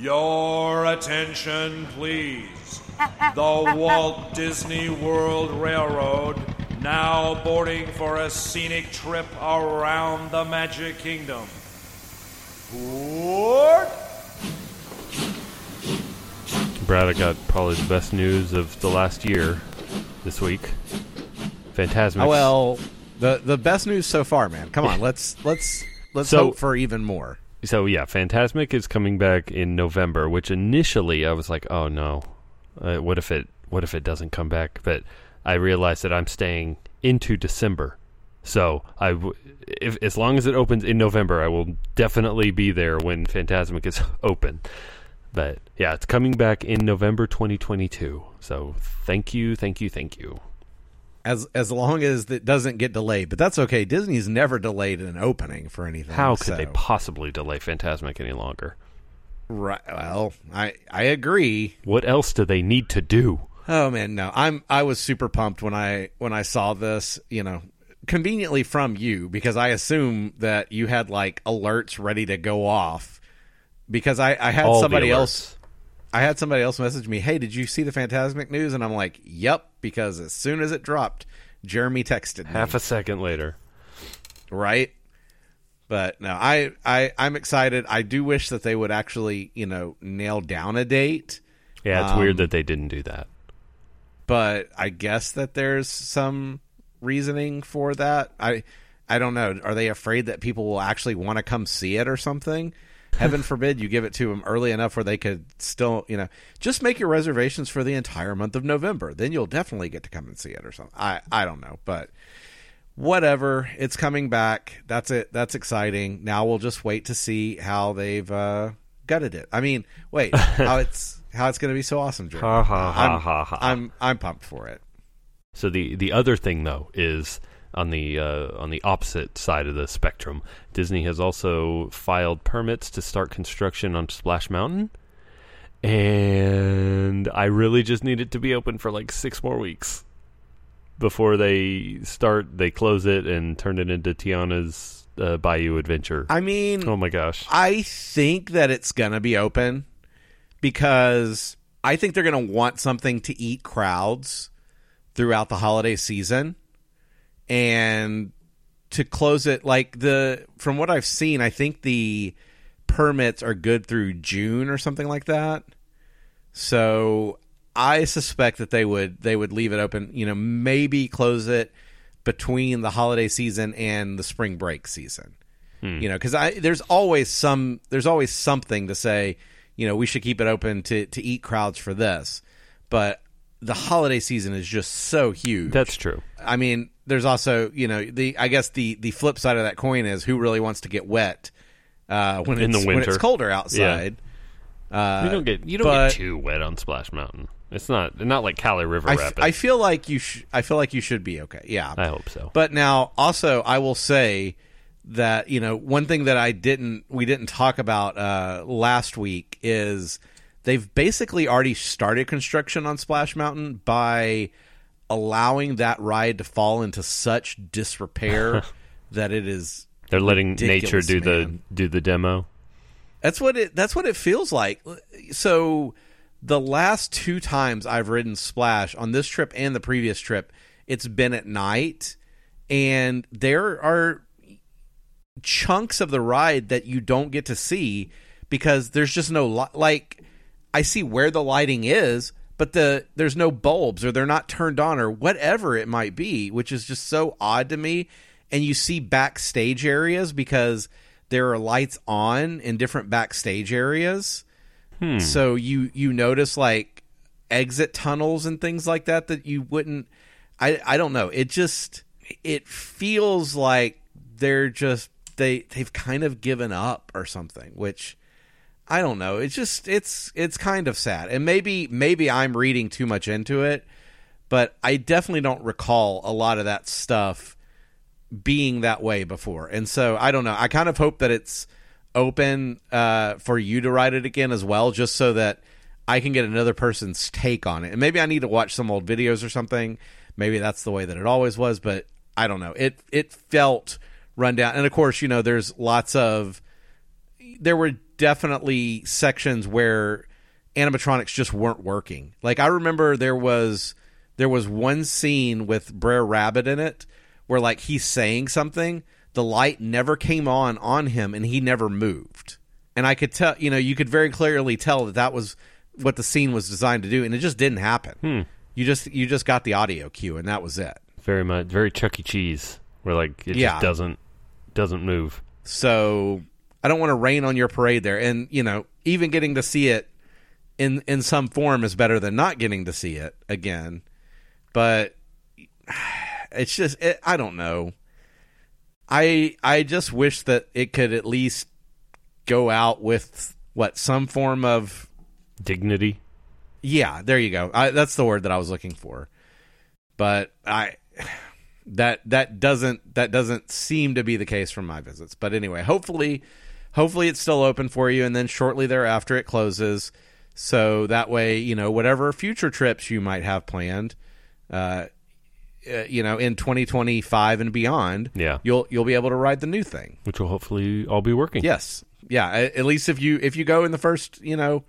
Your attention, please. The Walt Disney World Railroad now boarding for a scenic trip around the Magic Kingdom. Board! Brad, I got probably the best news of the last year this week. Fantasmic. Oh, well, the the best news so far, man. Come on, let's let's let's So- hope for even more. So yeah, Fantasmic is coming back in November, which initially I was like, "Oh no, uh, what if it what if it doesn't come back?" But I realized that I'm staying into December, so I w- if as long as it opens in November, I will definitely be there when Fantasmic is open. But yeah, it's coming back in November 2022. So thank you, thank you, thank you. As as long as it doesn't get delayed, but that's okay. Disney's never delayed an opening for anything. How could so- they possibly delay Fantasmic any longer? Right. Well, I I agree. What else do they need to do? Oh man, no. I'm I was super pumped when I when I saw this, you know, conveniently from you because I assume that you had like alerts ready to go off because I I had All somebody else I had somebody else message me, "Hey, did you see the Fantasmic news?" and I'm like, "Yep," because as soon as it dropped, Jeremy texted me. Half a second later. right? But no, I, I I'm excited. I do wish that they would actually, you know, nail down a date. Yeah, it's Um, weird that they didn't do that. but I guess that there's some reasoning for that. I I don't know. Are they afraid that people will actually want to come see it or something? Heaven forbid you give it to them early enough where they could still, you know, just make your reservations for the entire month of November. Then you'll definitely get to come and see it or something. I I don't know, but whatever. It's coming back. That's it. That's exciting. Now we'll just wait to see how they've uh, gutted it. I mean, wait, how it's how it's going to be so awesome. Ha, ha, ha, I'm. I'm I'm pumped for it. So the the other thing though is on the uh, on the opposite side of the spectrum, Disney has also filed permits to start construction on Splash Mountain, and I really just need it to be open for like six more weeks before they start. They close it and turn it into Tiana's uh, Bayou Adventure. I mean, oh my gosh! I think that it's going to be open because I think they're going to want something to eat crowds throughout the holiday season and to close it like the from what I've seen I think the permits are good through June or something like that. So I suspect that they would they would leave it open, you know, maybe close it between the holiday season and the spring break season. Hmm. You know, because I there's always some there's always something to say, you know, we should keep it open to to eat crowds for this, but the holiday season is just so huge. That's true. I mean, there's also you know the I guess the the flip side of that coin is who really wants to get wet uh, when In it's the when it's colder outside. Uh, you don't get you don't but- get too wet on Splash Mountain. It's not not like Kali River I, f- Rapids. I feel like you sh- I feel like you should be okay. Yeah, I hope so. But now, also, I will say that you know one thing that I didn't we didn't talk about uh, last week is they've basically already started construction on Splash Mountain by allowing that ride to fall into such disrepair that it is. They're letting nature do man. the do the demo. That's what it. That's what it feels like. So, the last two times I've ridden Splash on this trip and the previous trip, it's been at night, and there are chunks of the ride that you don't get to see because there's just no li- like. I see where the lighting is, but the there's no bulbs or they're not turned on or whatever it might be, which is just so odd to me. And you see backstage areas because there are lights on in different backstage areas. Hmm. So you you notice like exit tunnels and things like that that you wouldn't I I don't know. It just it feels like they're just they they've kind of given up or something, which I don't know. It's just it's it's kind of sad. And maybe maybe I'm reading too much into it, but I definitely don't recall a lot of that stuff being that way before. And so I don't know. I kind of hope that it's open uh, for you to write it again as well, just so that I can get another person's take on it. And maybe I need to watch some old videos or something. Maybe that's the way that it always was, but I don't know. It it felt run down. And of course, you know, there's lots of there were definitely sections where animatronics just weren't working. Like I remember there was there was one scene with Brer Rabbit in it where like he's saying something, the light never came on on him and he never moved. And I could tell, you know, you could very clearly tell that that was what the scene was designed to do and it just didn't happen. Hmm. You just you just got the audio cue and that was it. Very much, very Chuck E. Cheese, where like it Yeah. just doesn't doesn't move. So I don't want to rain on your parade there. And you know, even getting to see it in in some form is better than not getting to see it again. But it's just it, I don't know. I I just wish that it could at least go out with what some form of Dignity. yeah, there you go. I, that's the word that I was looking for. But I that that doesn't that doesn't seem to be the case from my visits. But anyway, hopefully hopefully it's still open for you and then shortly thereafter it closes. So that way, you know, whatever future trips you might have planned, uh, uh, you know, in 2025 and beyond, Yeah. you'll you'll be able to ride the new thing. which will hopefully all be working. Yes. Yeah. At least if you if you go in the first you know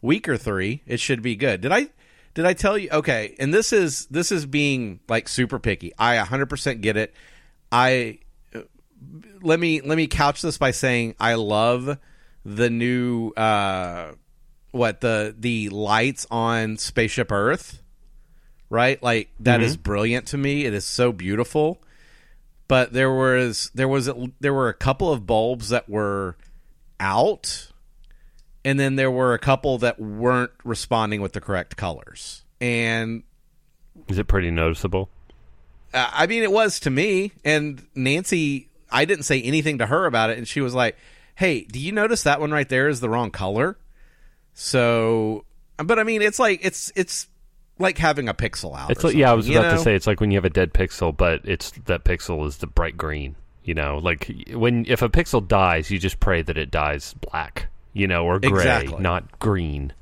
week or three, it should be good. Did I did I tell you? Okay. And this is this is being like super picky. I 100% get it. I let me let me couch this by saying I love the new uh what the the lights on spaceship Earth. Right? Like that is brilliant to me. It is so beautiful but there was there was there were a couple of bulbs that were out and then there were a couple that weren't responding with the correct colors and Is it pretty noticeable? uh, i mean it was to me and nancy i didn't say anything to her about it and she was like hey do you notice that one right there is the wrong color so but i mean it's like it's it's like having a pixel out It's like, yeah, I was about to say it's like when you have a dead pixel, but it's that pixel is the bright green. You know, like when if a pixel dies, you just pray that it dies black. You know, or gray, Exactly. not green.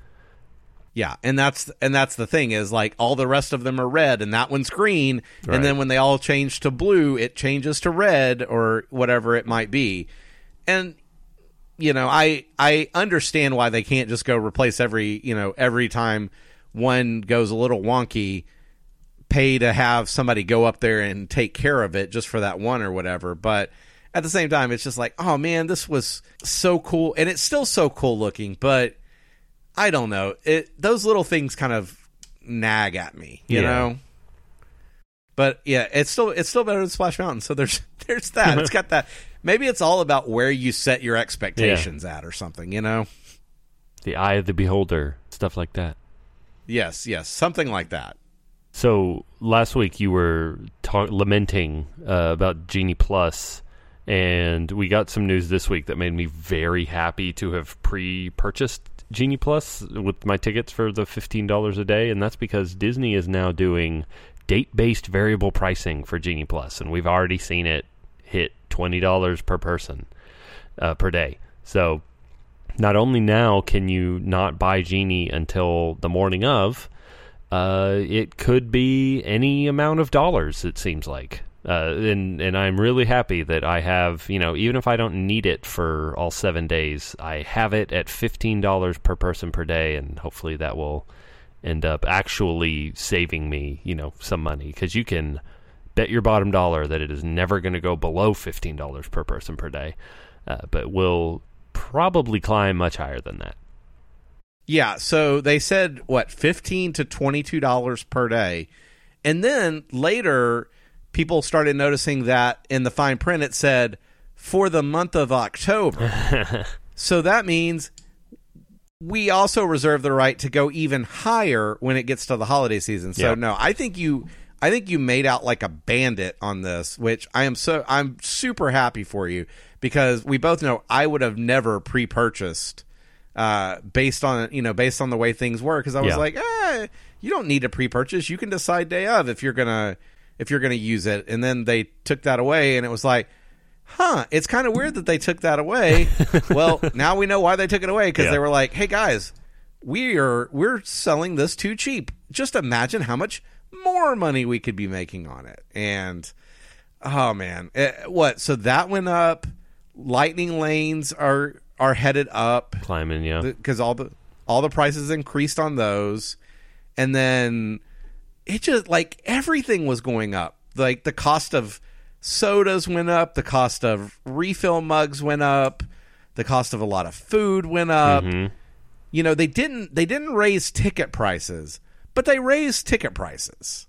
Yeah, and that's and that's the thing is like all the rest of them are red and that one's green, Right. and then when they all change to blue, it changes to red or whatever it might be. And you know, I I understand why they can't just go replace every, you know, every time one goes a little wonky, pay to have somebody go up there and take care of it just for that one or whatever, but at the same time it's just like, oh man, this was so cool and it's still so cool looking, but I don't know. It those little things kind of nag at me, you Yeah. know. But yeah, it's still it's still better than Splash Mountain. So there's there's that. it's got that. Maybe it's all about where you set your expectations at or something, you know. The eye of the beholder, stuff like that. Yes, yes, something like that. So last week you were ta- lamenting uh, about Genie Plus, and we got some news this week that made me very happy to have pre-purchased Genie Plus with my tickets for the fifteen dollars a day, and that's because Disney is now doing date-based variable pricing for Genie Plus, and we've already seen it hit twenty dollars per person uh, per day. So not only now can you not buy Genie until the morning of, uh, it could be any amount of dollars. It seems like, uh, and and I'm really happy that I have. You know, even if I don't need it for all seven days, I have it at fifteen dollars per person per day, and hopefully that will end up actually saving me. You know, some money because you can bet your bottom dollar that it is never going to go below fifteen dollars per person per day, uh, but will probably climb much higher than that. Yeah, so they said what fifteen to twenty two dollars per day, and then later people started noticing that in the fine print it said for the month of October. so that means we also reserve the right to go even higher when it gets to the holiday season. So Yeah. no, I think you I think you made out like a bandit on this, which I am so I'm super happy for you because we both know I would have never pre-purchased uh, based on you know based on the way things were because I was Yeah. like, eh, you don't need to pre-purchase. You can decide day of if you're gonna if you're gonna use it. And then they took that away, and it was like, huh, it's kind of weird that they took that away. well, now we know why they took it away because Yeah. they were like, hey guys, we are we're selling this too cheap. Just imagine how much more money we could be making on it. And oh man, Eh, what? So that went up. Lightning lanes are are headed up Climbing, yeah. because all the all the prices increased on those, and then it just like everything was going up. Like the cost of sodas went up, the cost of refill mugs went up, the cost of a lot of food went up. Mhm. You know, they didn't they didn't raise ticket prices, but they raised ticket prices,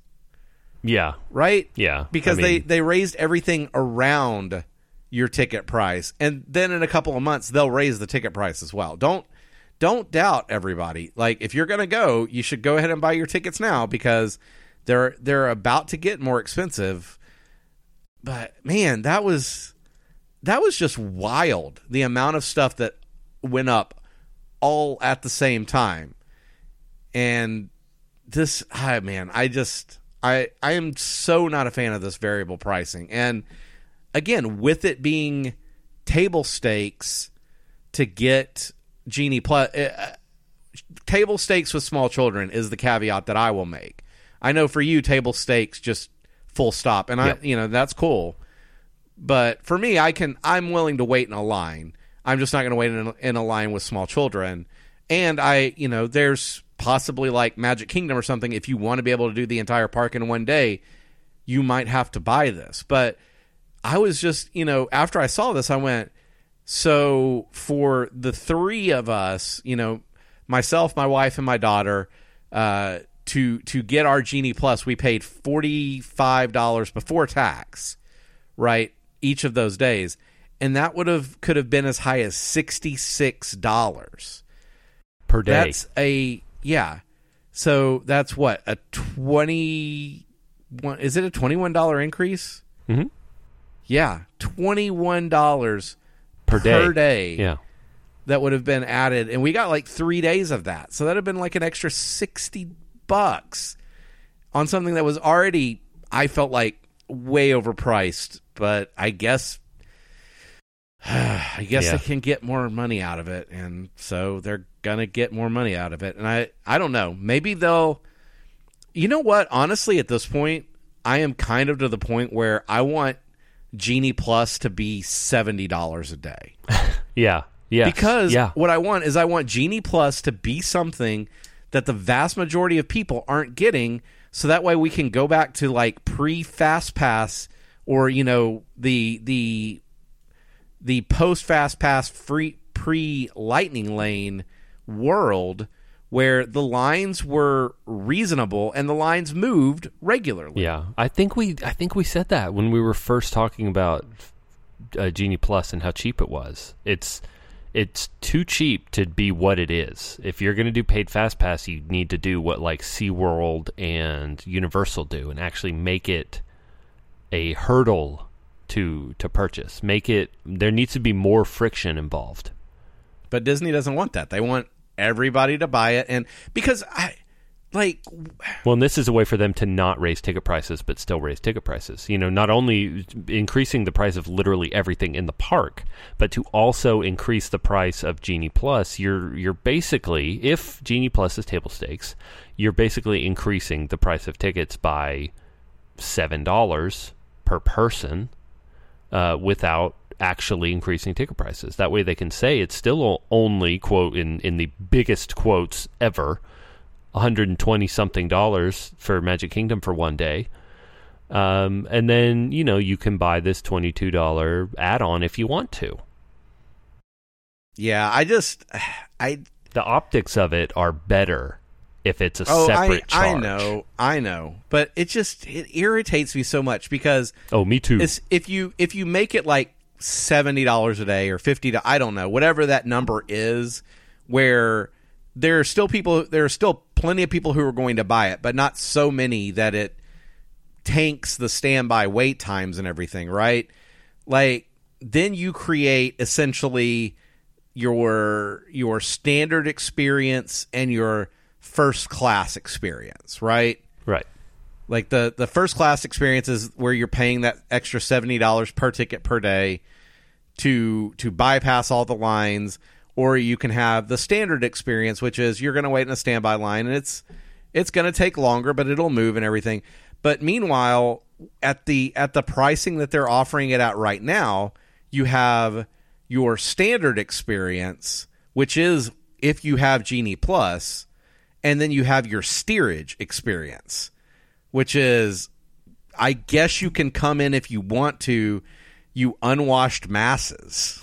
yeah. right? Yeah. because I they they raised everything around your ticket price and then in a couple of months they'll raise the ticket price as well don't don't doubt everybody. Like if you're going to go you should go ahead and buy your tickets now because they're they're about to get more expensive. But man that was that was just wild the amount of stuff that went up all at the same time. And this I man, I just I I am so not a fan of this variable pricing. And again, with it being table stakes to get Genie Plus uh, table stakes with small children is the caveat that I will make. I know for you table stakes just full stop and I Yep. you know that's cool. But for me, I can I'm willing to wait in a line. I'm just not going to wait in a, in a line with small children. And I, you know, there's possibly like Magic Kingdom or something. If you want to be able to do the entire park in one day, you might have to buy this. But I was just, you know, after I saw this, I went, so for the three of us, you know, myself, my wife, and my daughter, uh, to to get our Genie Plus, we paid forty five dollars before tax, right? Each of those days, and that would have could have been as high as sixty six dollars. per day. That's a yeah. So that's what a twenty one. Is it a twenty one dollar increase? Mhm. Yeah, twenty one dollars per day. per day Yeah. that would have been added, and we got like three days of that. So that'd have been like an extra sixty bucks on something that was already, I felt like, way overpriced. But I guess, I guess Yeah. they can get more money out of it, and so they're gonna get more money out of it. And I, I don't know. Maybe they'll. You know what? Honestly, at this point, I am kind of to the point where I want Genie Plus to be seventy dollars a day. Yeah. Yeah. Because yeah. what I want is I want Genie Plus to be something that the vast majority of people aren't getting, so that way we can go back to like pre Fast Pass or you know the the the post Fast Pass free pre Lightning Lane world where the lines were reasonable and the lines moved regularly. Yeah, I think we I think we said that when we were first talking about uh, Genie Plus and how cheap it was. It's it's too cheap to be what it is. If you're going to do paid fast pass, you need to do what like SeaWorld and Universal do and actually make it a hurdle to to purchase. Make it there needs to be more friction involved. But Disney doesn't want that. They want everybody to buy it and because I like Well, and this is a way for them to not raise ticket prices, but still raise ticket prices. You know, not only increasing the price of literally everything in the park, but to also increase the price of Genie Plus. You're you're basically, if Genie Plus is table stakes, you're basically increasing the price of tickets by seven dollars per person, uh, without actually increasing ticket prices. That way, they can say it's still only quote in in the biggest quotes ever. 120 something dollars for Magic Kingdom for one day. Um, and then, you know, you can buy this $22 add on if you want to. yeah, I just I The optics of it are better if it's a oh I separate charge. I know I know, but it just it irritates me so much because Oh, me too. if you if you make it like seventy dollars a day or fifty to I don't know whatever that number is, where there are still people there are still plenty of people who are going to buy it, but not so many that it tanks the standby wait times and everything, right? Like then you create essentially your your standard experience and your first class experience, right? right. Like the the first class experience is where you're paying that extra seventy dollars per ticket per day to to bypass all the lines, or you can have the standard experience, which is you're going to wait in a standby line, and it's it's going to take longer, but it'll move and everything. But meanwhile, at the at the pricing that they're offering it at right now, you have your standard experience, which is if you have Genie Plus, and then you have your steerage experience, which is, I guess you can come in if you want to, you unwashed masses.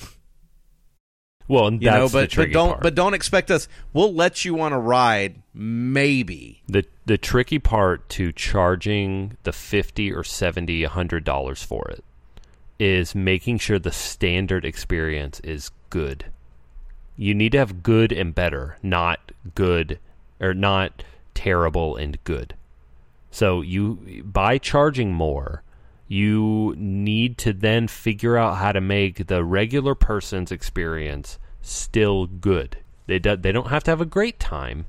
Well, You that's know, but but don't part. but don't expect us. We'll let you on a ride, maybe. the the tricky part to charging the fifty or seventy, a hundred dollars for it is making sure the standard experience is good. You need to have good and better, not good or not terrible and good. So you by charging more, you need to then figure out how to make the regular person's experience still good. They do, they don't have to have a great time,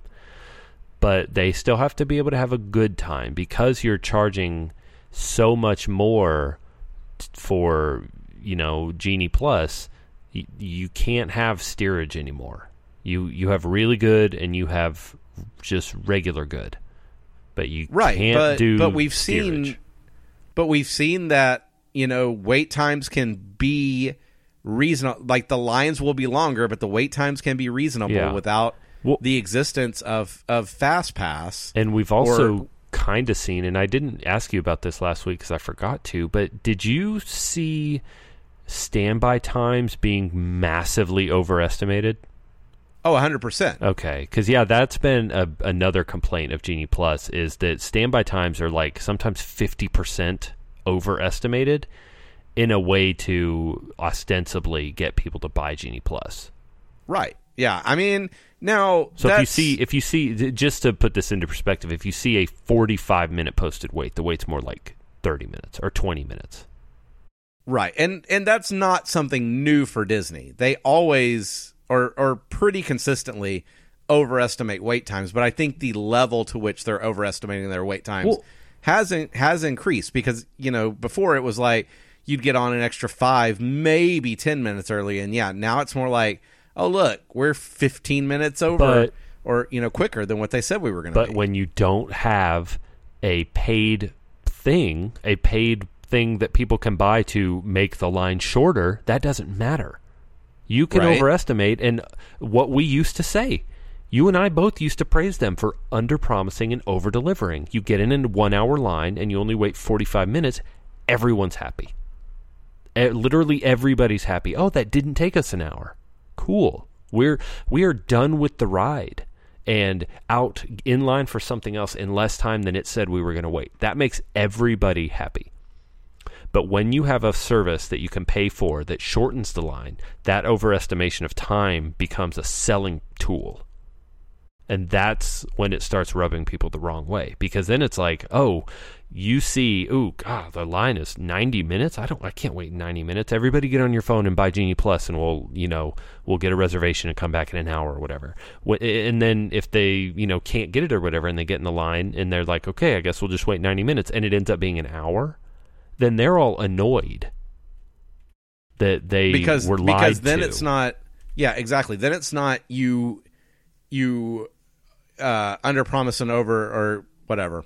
but they still have to be able to have a good time because you're charging so much more for you know Genie Plus. You, you can't have steerage anymore. You you have really good and you have just regular good, but you right can't but, do. but we've steerage. seen but we've seen that you know wait times can be reasonable like the lines will be longer but the wait times can be reasonable Yeah. without Well- the existence of of fast pass And we've also Or- kind of seen, and I didn't ask you about this last week because I forgot to, but did you see standby times being massively overestimated? Oh 100% Okay, because yeah, that's been a, another complaint of Genie Plus is that standby times are like sometimes fifty percent overestimated in a way to ostensibly get people to buy Genie Plus. right yeah i mean now So if you see, if you see, just to put this into perspective, if you see a forty-five minute posted wait, the wait's more like thirty minutes or twenty minutes. Right. And and that's not something new for Disney. They always or or pretty consistently overestimate wait times, but I think the level to which they're overestimating their wait times Well- hasn't has increased because, you know, before it was like you'd get on an extra 5, maybe 10 minutes early and yeah, now it's more like, "Oh, look, we're 15 minutes over But- or, you know, quicker than what they said we were going to But be." when you don't have a paid thing, a paid thing that people can buy to make the line shorter, that doesn't matter. You can Right. overestimate, and what we used to say, you and I both used to praise them for under promising and over delivering. You get in a one hour line and you only wait 45 minutes, everyone's happy. Literally everybody's happy. Oh, that didn't take us an hour. Cool. We're we are done with the ride and out in line for something else in less time than it said we were going to wait. That makes everybody happy. But when you have a service that you can pay for that shortens the line, that overestimation of time becomes a selling tool. And that's when it starts rubbing people the wrong way because then it's like, oh, you see, ooh, God, the line is 90 minutes. I don't, I can't wait 90 minutes. Everybody get on your phone and buy Genie Plus and we'll, you know, we'll get a reservation and come back in an hour or whatever. And then if they, you know, can't get it or whatever and they get in the line and they're like, okay, I guess we'll just wait 90 minutes and it ends up being an hour, then they're all annoyed that they because were lied because then to. it's not yeah exactly then it's not you you uh under promise and over or whatever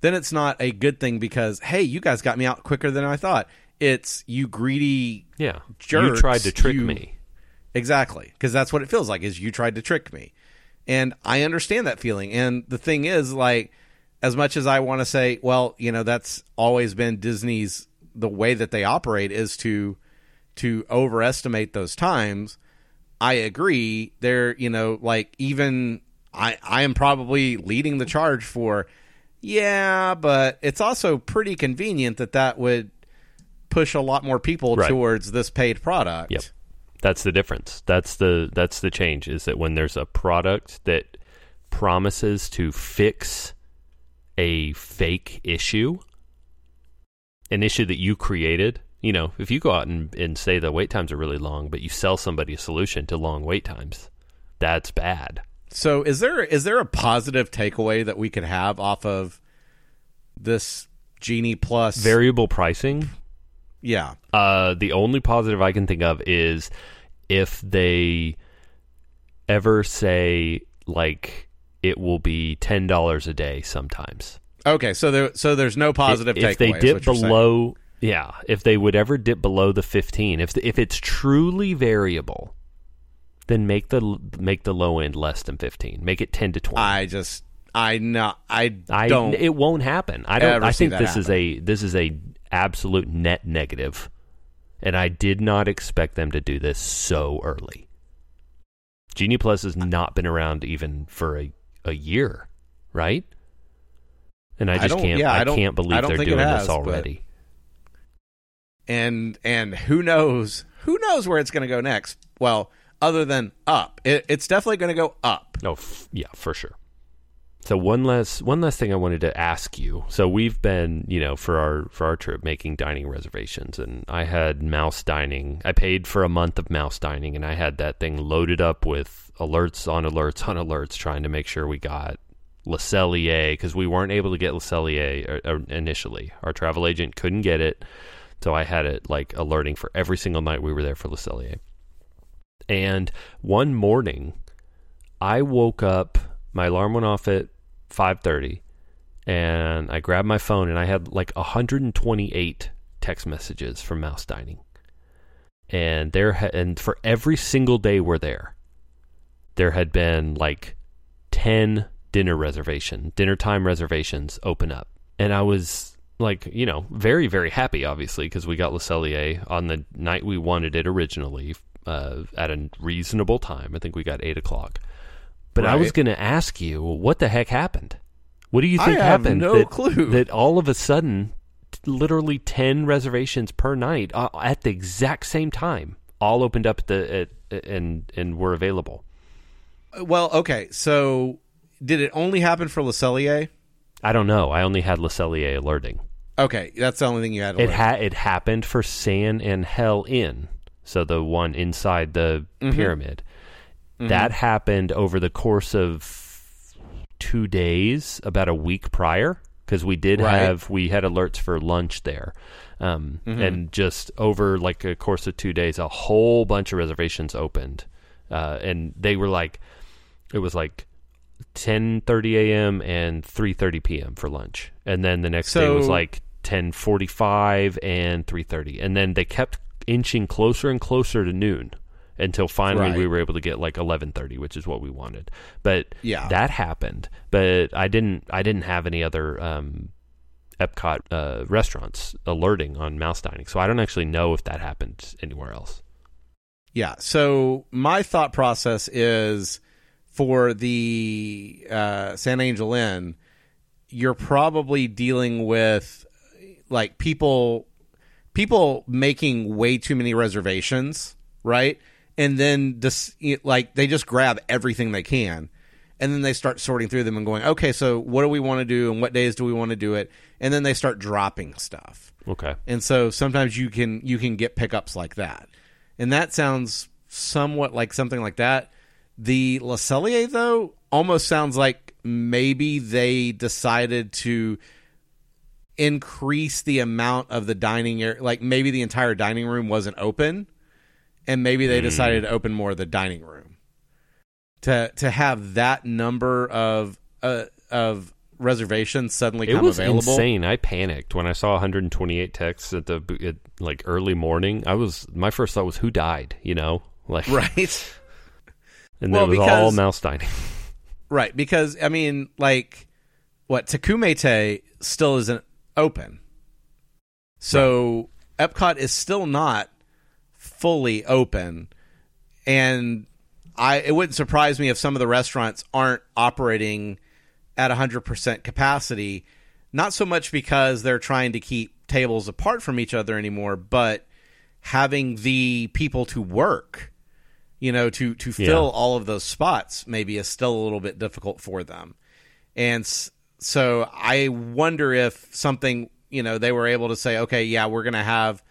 then it's not a good thing because hey you guys got me out quicker than i thought it's you greedy yeah, you jerks, tried to trick you- me. Exactly, because that's what it feels like. Is you tried to trick me, and I understand that feeling. And the thing is, like, as much as I want to say, well, you know, that's always been Disney's the way that they operate is to to overestimate those times. I agree. They're, you know, like even I I am probably leading the charge for, yeah, but it's also pretty convenient that that would push a lot more people Right. towards this paid product. Yep. That's the difference. That's the that's the change is that when there's a product that promises to fix a fake issue, an issue that you created, you know, if you go out and, and say the wait times are really long, but you sell somebody a solution to long wait times, that's bad. So is there is there a positive takeaway that we could have off of this Genie Plus? Variable pricing, yeah. Uh, the only positive I can think of is if they ever say like it will be ten dollars a day sometimes. Okay, so there so there's no positive if, if they dip below Yeah, if they would ever dip below the 15, if if it's truly variable, then make the make the low end less than 15. Make it 10 to 20. I just I know I I don't. it won't happen. I don't I think this is a this is a absolute net negative. And I did not expect them to do this so early. Genie Plus has not been around even for a, a year, right? And I I just don't- can't yeah, I I, can't believe I they're doing has, this but- already. and and who knows who knows where it's going to go next well other than up it, it's definitely going to go up Oh, f- yeah, for sure. So one last one last thing I wanted to ask you. So we've been, you know, for our for our trip making dining reservations, and I had mouse dining. I paid for a month of mouse dining, and I had that thing loaded up with alerts on alerts on alerts, trying to make sure we got Le Cellier because we weren't able to get Le Cellier uh, uh, initially. Our travel agent couldn't get it, so I had it like alerting for every single night we were there for Le Cellier. And one morning, I woke up. My alarm went off at five thirty, and I grabbed my phone and I had like 128 text messages from Mouse Dining, and there ha- and for every single day we're there, there had been like 10 dinner reservation, dinner time reservations open up, and I was like, you know, very very happy, obviously, because we got Le Cellier on the night we wanted it originally. Uh, at a reasonable time, I think we got eight o'clock. But I was going to ask you, what the heck happened? What do you I think have happened? no that, clue. That all of a sudden, literally ten reservations per night uh, at the exact same time, all opened up at the at, and and were available. well okay so did it only happen for Le Cellier? I don't know. I only had Le Cellier alerting. okay that's the only thing you had to It learn. ha- it happened for San Angel Inn, so the one inside the Mm-hmm. pyramid. That happened over the course of two days, about a week prior, because we did Right. have we had alerts for lunch there, um, and just over like a course of two days, a whole bunch of reservations opened, uh, and they were like, it was like. 10:30 a.m. and 3:30 p.m. for lunch, and then the next day was like 10:45 and 3:30, and then they kept inching closer and closer to noon until finally we were able to get like 11:30, which is what we wanted. But Yeah. that happened. But I didn't. I didn't have any other um, Epcot uh, restaurants alerting on mouse dining, so I don't actually know if that happened anywhere else. Yeah. So my thought process is for the uh, San Angel Inn, you're probably dealing with like people people making way too many reservations, right? And then just like they just grab everything they can. And then they start sorting through them and going, okay, so what do we want to do and what days do we want to do it? And then they start dropping stuff Okay. and so sometimes you can you can get pickups like that and that sounds somewhat like something like that the Le Cellier though almost sounds like maybe they decided to increase the amount of the dining area like maybe the entire dining room wasn't open and maybe they decided to open more of the dining room. To to have that number of uh, of reservations suddenly It come was available. insane. I panicked when I saw 128 texts at the at, like early morning. I was my first thought was who died, you know, like right. and Well, then it was all mouse dining. Right, because I mean, like, what Takumi-Tei still isn't open, so Epcot is still not fully open, and I it wouldn't surprise me if some of the restaurants aren't operating at hundred percent capacity. Not so much because they're trying to keep tables apart from each other anymore, but having the people to work you know, to to fill Yeah. all of those spots maybe is still a little bit difficult for them. And so I wonder if something, you know, they were able to say, okay, yeah, we're going to have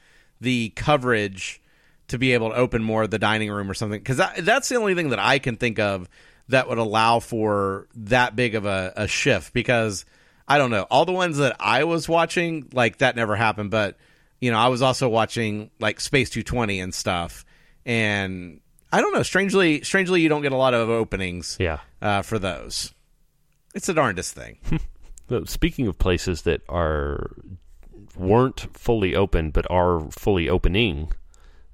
the coverage to be able to open more of the dining room or something. Because that, that's the only thing that I can think of that would allow for that big of a, a shift. Because I don't know, all the ones that I was watching, like that never happened. But, you know, I was also watching like Space 220 and stuff. And I don't know. Strangely, strangely, you don't get a lot of openings Yeah. uh, for those. It's the darndest thing. Speaking of places that are weren't fully open but are fully opening.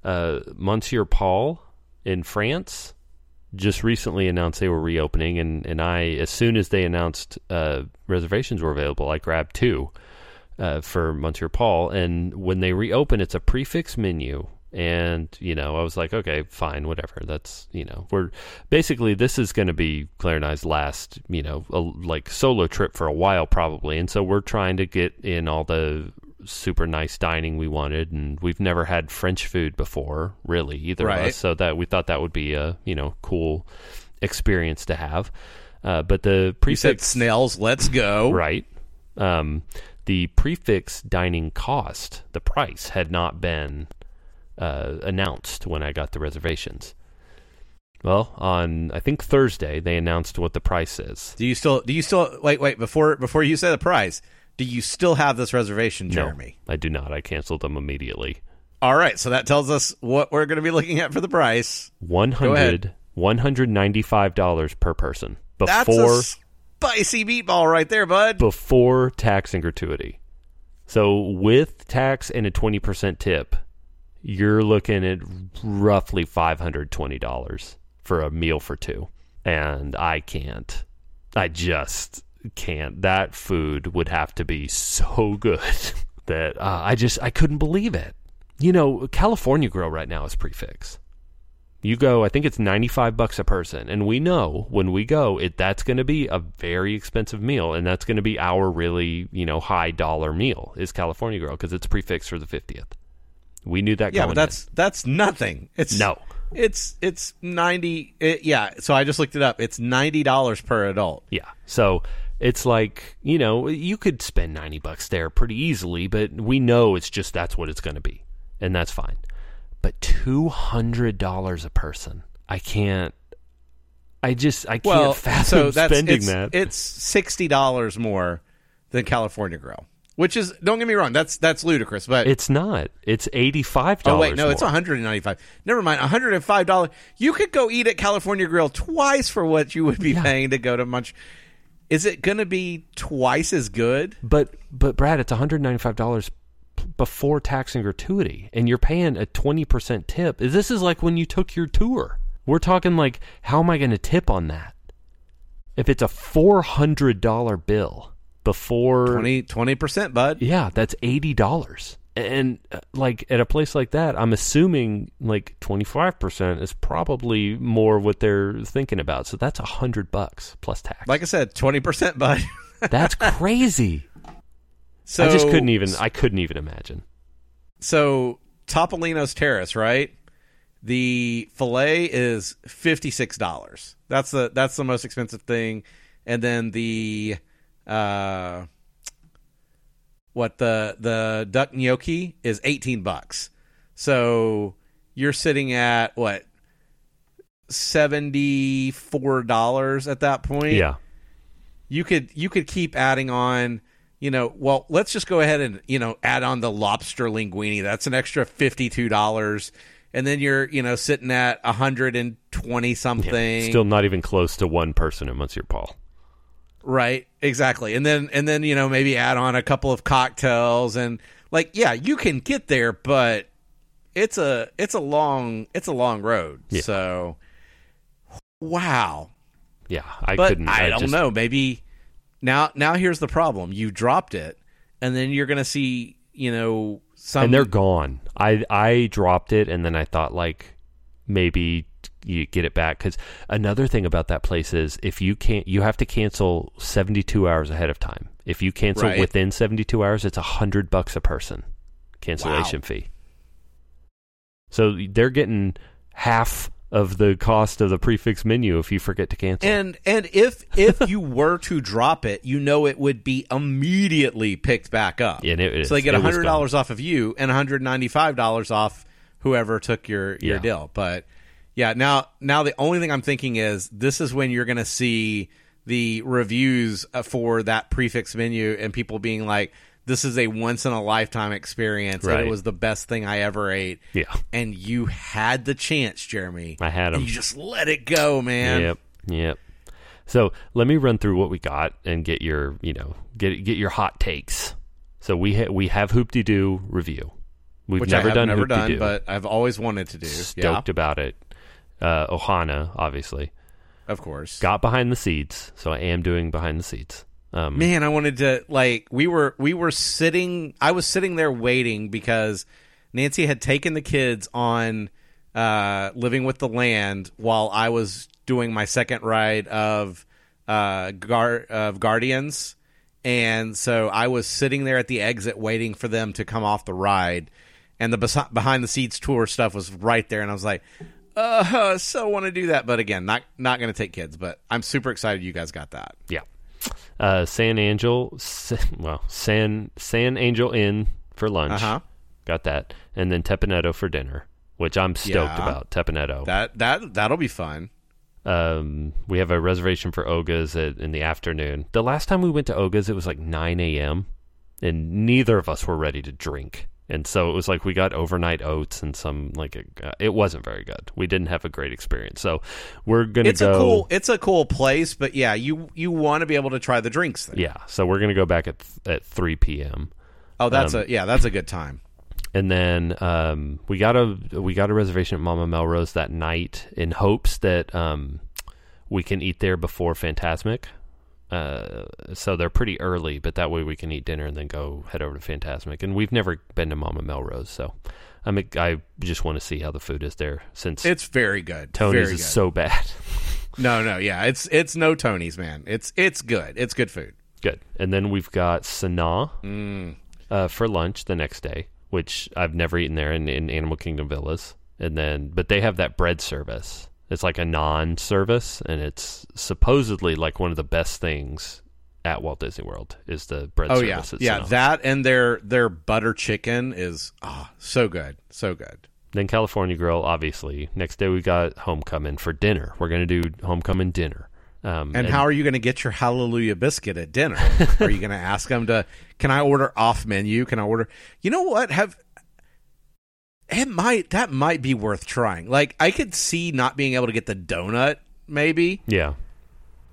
Uh, Monsieur Paul in France just recently announced they were reopening, and, and I, as soon as they announced uh, reservations were available, I grabbed two uh, for Monsieur Paul. And when they reopen, it's a prix fixe menu. And, you know, I was like, okay, fine, whatever. That's, you know, we're basically, this is going to be Claire and I's last, you know, a, like solo trip for a while, probably. And so we're trying to get in all the super nice dining we wanted. And we've never had French food before, really, either of us. So that we thought that would be a, you know, cool experience to have. Uh, but the prix fixe snails. Let's go. right um, the prix fixe dining cost the price had not been uh, announced when i got the reservations well on i think thursday they announced what the price is Do you still? Do you still? Wait, wait. Before before you say the price, do you still have this reservation, Jeremy? no i do not i canceled them immediately All right. So that tells us what we're going to be looking at for the price. 100 $195 per person That's before a spicy meatball right there, bud. before tax and gratuity. So with tax and a 20% tip, you're looking at roughly $520 for a meal for two. And I can't. I just can't. That food would have to be so good that uh, I just I couldn't believe it. You know, California Grill right now is prix fixe. You go, I think it's 95 bucks a person, and we know when we go, it that's going to be a very expensive meal and that's going to be our really, you know, high dollar meal is California Grill because it's prix fixe for the 50th. We knew that Yeah, going but that's that's nothing. It's No. It's it's ninety. It, yeah. So I just looked it up. It's ninety dollars per adult. Yeah. So it's like, you know, you could spend 90 bucks there pretty easily, but we know it's just that's what it's going to be. And that's fine. But $200 a person. I can't I just I can't Well, fathom so that's spending it's, that. It's sixty dollars more than California Grill, which is don't get me wrong. That's that's ludicrous. But it's not. It's $85 oh wait, no, it's more. one hundred and ninety five. Never mind, one hundred and five dollars. You could go eat at California Grill twice for what you would be paying to go to Munch. Is it going to be twice as good? But but Brad, it's one hundred ninety five dollars before tax and gratuity, and you're paying a twenty percent tip. This is like when you took your tour. We're talking like, how am I going to tip on that? If it's a four hundred dollar bill before 20 percent, bud. yeah, that's eighty dollars. And uh, like at a place like that, I'm assuming like twenty five percent is probably more what they're thinking about. So that's a hundred bucks plus tax. Like I said, twenty percent, bud. that's crazy. so I just couldn't even. I couldn't even imagine. So Topolino's Terrace, right? The fillet is fifty six dollars. That's the that's the most expensive thing, and then the uh, what the the duck gnocchi is eighteen bucks. So you're sitting at what seventy four dollars at that point Yeah. you could you could keep adding on you know well let's just go ahead and you know add on the lobster linguine that's an extra $52 and then you're you know sitting at 120 something Still not even close to one person at Monsieur Paul. Right exactly and then and then you know maybe add on a couple of cocktails and like yeah you can get there but it's a it's a long it's a long road Yeah. so wow Yeah, I but couldn't. I, don't just- know. Maybe now now here's the problem. You dropped it, and then you're gonna see you know some. And they're gone. I I dropped it, and then I thought like maybe you get it back because another thing about that place is if you can't, you have to cancel seventy two hours ahead of time. If you cancel Right. within seventy two hours, it's a hundred bucks a person cancellation fee. So they're getting half of the cost of the prix fixe menu if you forget to cancel. and and if if you were to drop it, you know it would be immediately picked back up. And it is. so they get hundred dollars off of you and one hundred ninety five dollars off whoever took your your Yeah. deal. But yeah, now now the only thing I'm thinking is this is when you're gonna see the reviews uh, for that prix fixe menu and people being like, "This is a once in a lifetime experience. and it was the best thing I ever ate." Yeah. and you had the chance, Jeremy. I had And 'em. You just let it go, man. Yep. Yep. So let me run through what we got and get your, you know, get get your hot takes. So we ha- we have Hoop Doo review. We've which never done never done, but I've always wanted to do. Stoked about it. Uh, Ohana, obviously, of course. got Behind the Seeds, so I am doing Behind the Seeds. Um, Man, I wanted to like we were we were sitting I was sitting there waiting because Nancy had taken the kids on uh living with the land while I was doing my second ride of uh Gar- of Guardians and so I was sitting there at the exit waiting for them to come off the ride and the bes- Behind the Seeds tour stuff was right there and I was like uh so want to do that but again not not going to take kids but I'm super excited you guys got that. Yeah. Uh, San Angel, well, San San Angel Inn for lunch. Uh-huh. Got that, and then Teppan Edo for dinner, which I'm stoked Yeah. about. Teppan Edo. That that that'll be fun. um, we have a reservation for Oga's at, in the afternoon. The last time we went to Oga's, it was like 9 a.m., and neither of us were ready to drink. And so it was like we got overnight oats and some like a, uh, it wasn't very good. We didn't have a great experience. So we're gonna It's go. a cool it's a cool place, but yeah, you you want to be able to try the drinks there. Yeah, so we're gonna go back at at 3 p.m. Oh, that's Um, a yeah, that's a good time. and then um, we got a we got a reservation at Mama Melrose that night in hopes that um, we can eat there before Fantasmic. Uh, so they're pretty early, but that way we can eat dinner and then go head over to Fantasmic. And we've never been to Mama Melrose, so I'm I just want to see how the food is there since It's very good. Tony's very is so bad. no, no, yeah, it's it's no Tony's, man. It's it's good. It's good food. Good. And then we've got Sanaa Mm. uh, for lunch the next day, which I've never eaten there in, in Animal Kingdom Villas. And then, but they have that bread service. It's like a naan service, and it's supposedly like one of the best things at Walt Disney World is the bread Oh yeah, yeah. That and their their butter chicken is ah so good, so good. Then California Grill, obviously. Next day we got Homecoming for dinner. We're gonna do Homecoming dinner. Um, And, how are you going to get your Hallelujah biscuit at dinner? are you going to ask them to? Can I order off menu? Can I order? You know what? Have it might that might be worth trying. Like I could see not being able to get the donut, maybe, Yeah,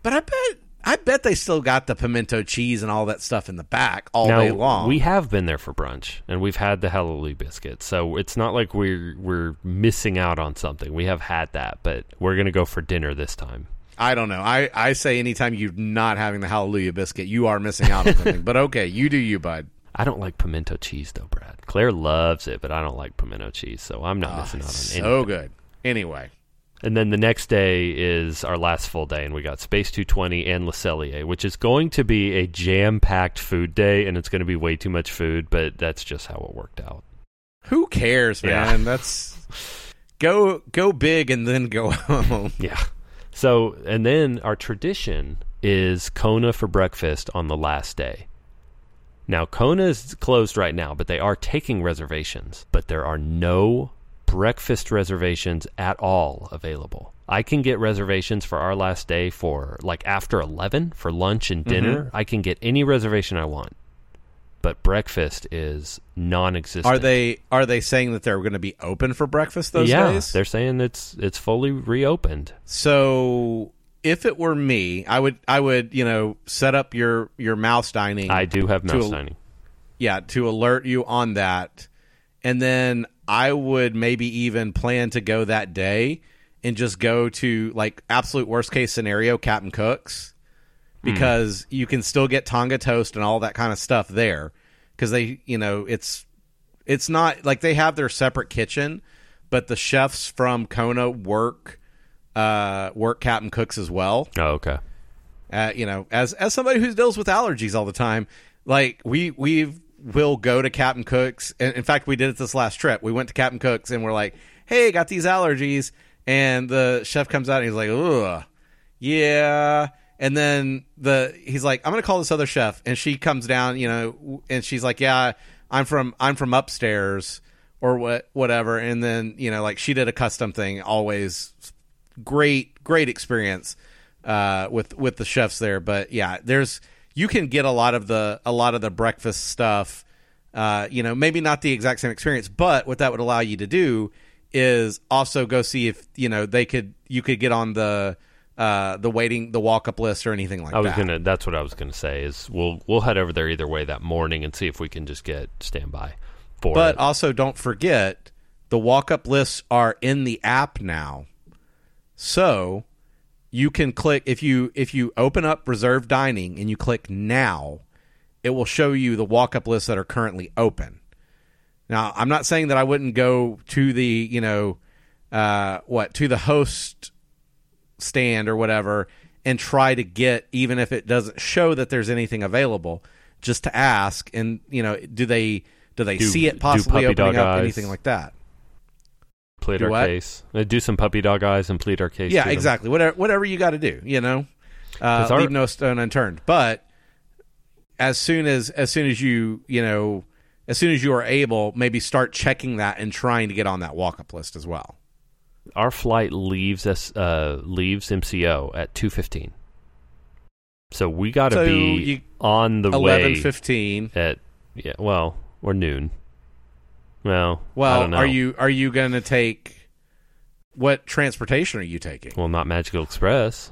but I bet I bet they still got the pimento cheese and all that stuff in the back all now day long. we have been there for brunch, and we've had the Hallelujah biscuit, so it's not like we're we're missing out on something. We have had that, but we're gonna go for dinner this time. I don't know. I, I say anytime you're not having the Hallelujah biscuit, you are missing out on something. but okay, you do you, bud. I don't like pimento cheese though, Brad. Claire loves it, but I don't like pimento cheese, so I'm not ah, missing out on So anything. good. Anyway, And then the next day is our last full day, and we got Space 220 and Le Cellier, which is going to be a jam-packed food day, and it's going to be way too much food, but that's just how it worked out. who cares, Yeah. man? That's go go big and then go home. Yeah. So, and then our tradition is Kona for breakfast on the last day. Now, Kona is closed right now, but they are taking reservations. But there are no breakfast reservations at all available. I can get reservations for our last day for like after 11 for lunch and mm-hmm. dinner. I can get any reservation I want. But breakfast is non existent. Are they are they saying that they're going to be open for breakfast those yeah, days? they're saying it's it's fully reopened. So if it were me, I would I would you know set up your your mouse dining. I do have mouse dining. yeah, to alert you on that, and then I would maybe even plan to go that day and just go to like absolute worst case scenario, Captain Cook's, hmm. because you can still get Tonga toast and all that kind of stuff there, because they you know it's it's not like they have their separate kitchen, but the chefs from Kona work uh work Captain Cook's as well Oh, okay. uh, you know, as as somebody who deals with allergies all the time, like we we will go to Captain Cook's. And in fact, we did it this last trip. We went to Captain Cook's and we're like, "Hey, got these allergies," and the chef comes out and he's like, "Ugh, yeah." And then the he's like, "I'm gonna call this other chef," and she comes down, you know, and she's like, "Yeah, I'm from I'm from upstairs." Or what, whatever, and then you know, like she did a custom thing. Always great, great experience uh, with with the chefs there. But yeah, there's you can get a lot of the a lot of the breakfast stuff. Uh, you know, maybe not the exact same experience, but what that would allow you to do is also go see if you know they could you could get on the uh, the waiting, the walk up list or anything like that. I was that. gonna. That's what I was gonna say. Is we'll we'll head over there either way that morning and see if we can just get standby for But it. also, don't forget the walk up lists are in the app now, so you can click if you if you open up reserve dining and you click now, it will show you the walk up lists that are currently open. Now, I'm not saying that I wouldn't go to the you know uh, what to the host stand or whatever and try to get even if it doesn't show that there's anything available just to ask and you know do they do they Do- see it possibly opening up eyes. anything like that plead do our what? case. Uh, Do some puppy dog eyes and plead our case. yeah to them. exactly whatever whatever you got to do you know uh, our- leave no stone unturned but as soon as as soon as you you know as soon as you are able maybe start checking that and trying to get on that walk up list as well Our flight leaves us uh, leaves MCO at two fifteen. So we got to So be on the Eleven way fifteen. at yeah. Well, or noon. Well, well are you are you going to take what transportation are you taking Well, not Magical Express.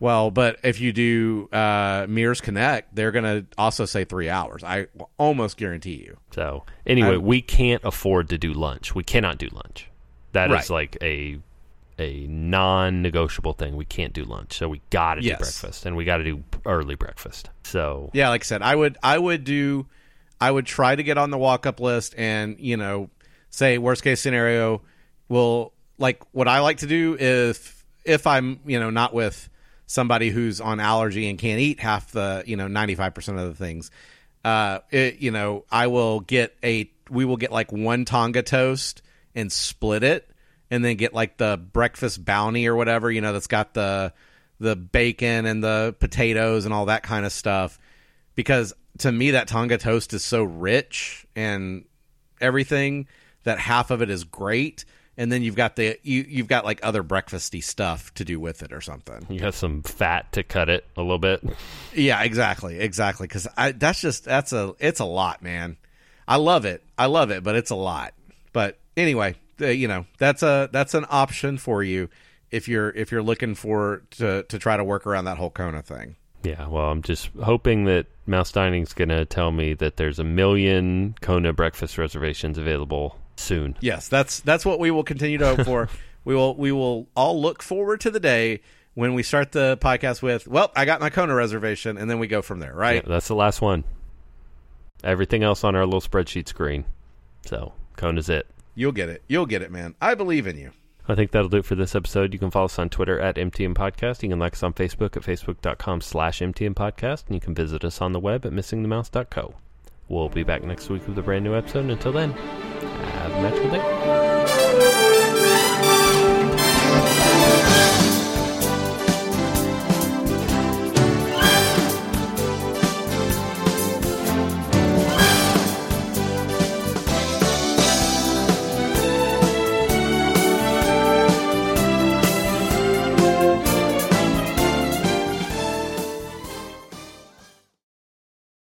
Well, but if you do uh, Mears Connect, they're going to also say three hours. I almost guarantee you. So anyway, I- we can't afford to do lunch. We cannot do lunch. That is Right. like a a non-negotiable thing. We can't do lunch, so we got to Yes. do breakfast, and we got to do early breakfast. So Yeah, like I said, I would I would do I would try to get on the walk up list and you know say worst case scenario. Well, like what I like to do if if I'm you know not with somebody who's on allergy and can't eat half the you know ninety five percent of the things. Uh, it, you know, I will get a we will get like one Tonga toast and split it, and then get like the breakfast bounty or whatever you know that's got the the bacon and the potatoes and all that kind of stuff. Because to me, that Tonga toast is so rich and everything that half of it is great, and then you've got the you you've got like other breakfasty stuff to do with it or something. you have some fat to cut it a little bit. Yeah, exactly, exactly. Because I that's just that's a it's a lot, man. I love it, I love it, but it's a lot. But anyway, uh, you know that's a that's an option for you if you're if you're looking for to to try to work around that whole Kona thing. Yeah, well, I'm just hoping that Mouse Dining's going to tell me that there's a million Kona breakfast reservations available soon. Yes, that's that's what we will continue to hope for. we will we will all look forward to the day when we start the podcast with, well, I got my Kona reservation, and then we go from there, right? Yeah, that's the last one. Everything else on our little spreadsheet screen. So, Kona's it. You'll get it. You'll get it, man. I believe in you. I think that'll do it for this episode. You can follow us on Twitter at MTM Podcast. You can like us on Facebook at facebook.com slash MTM Podcast. And you can visit us on the web at missingthemouse.co. We'll be back next week with a brand new episode. Until then, have a magical day.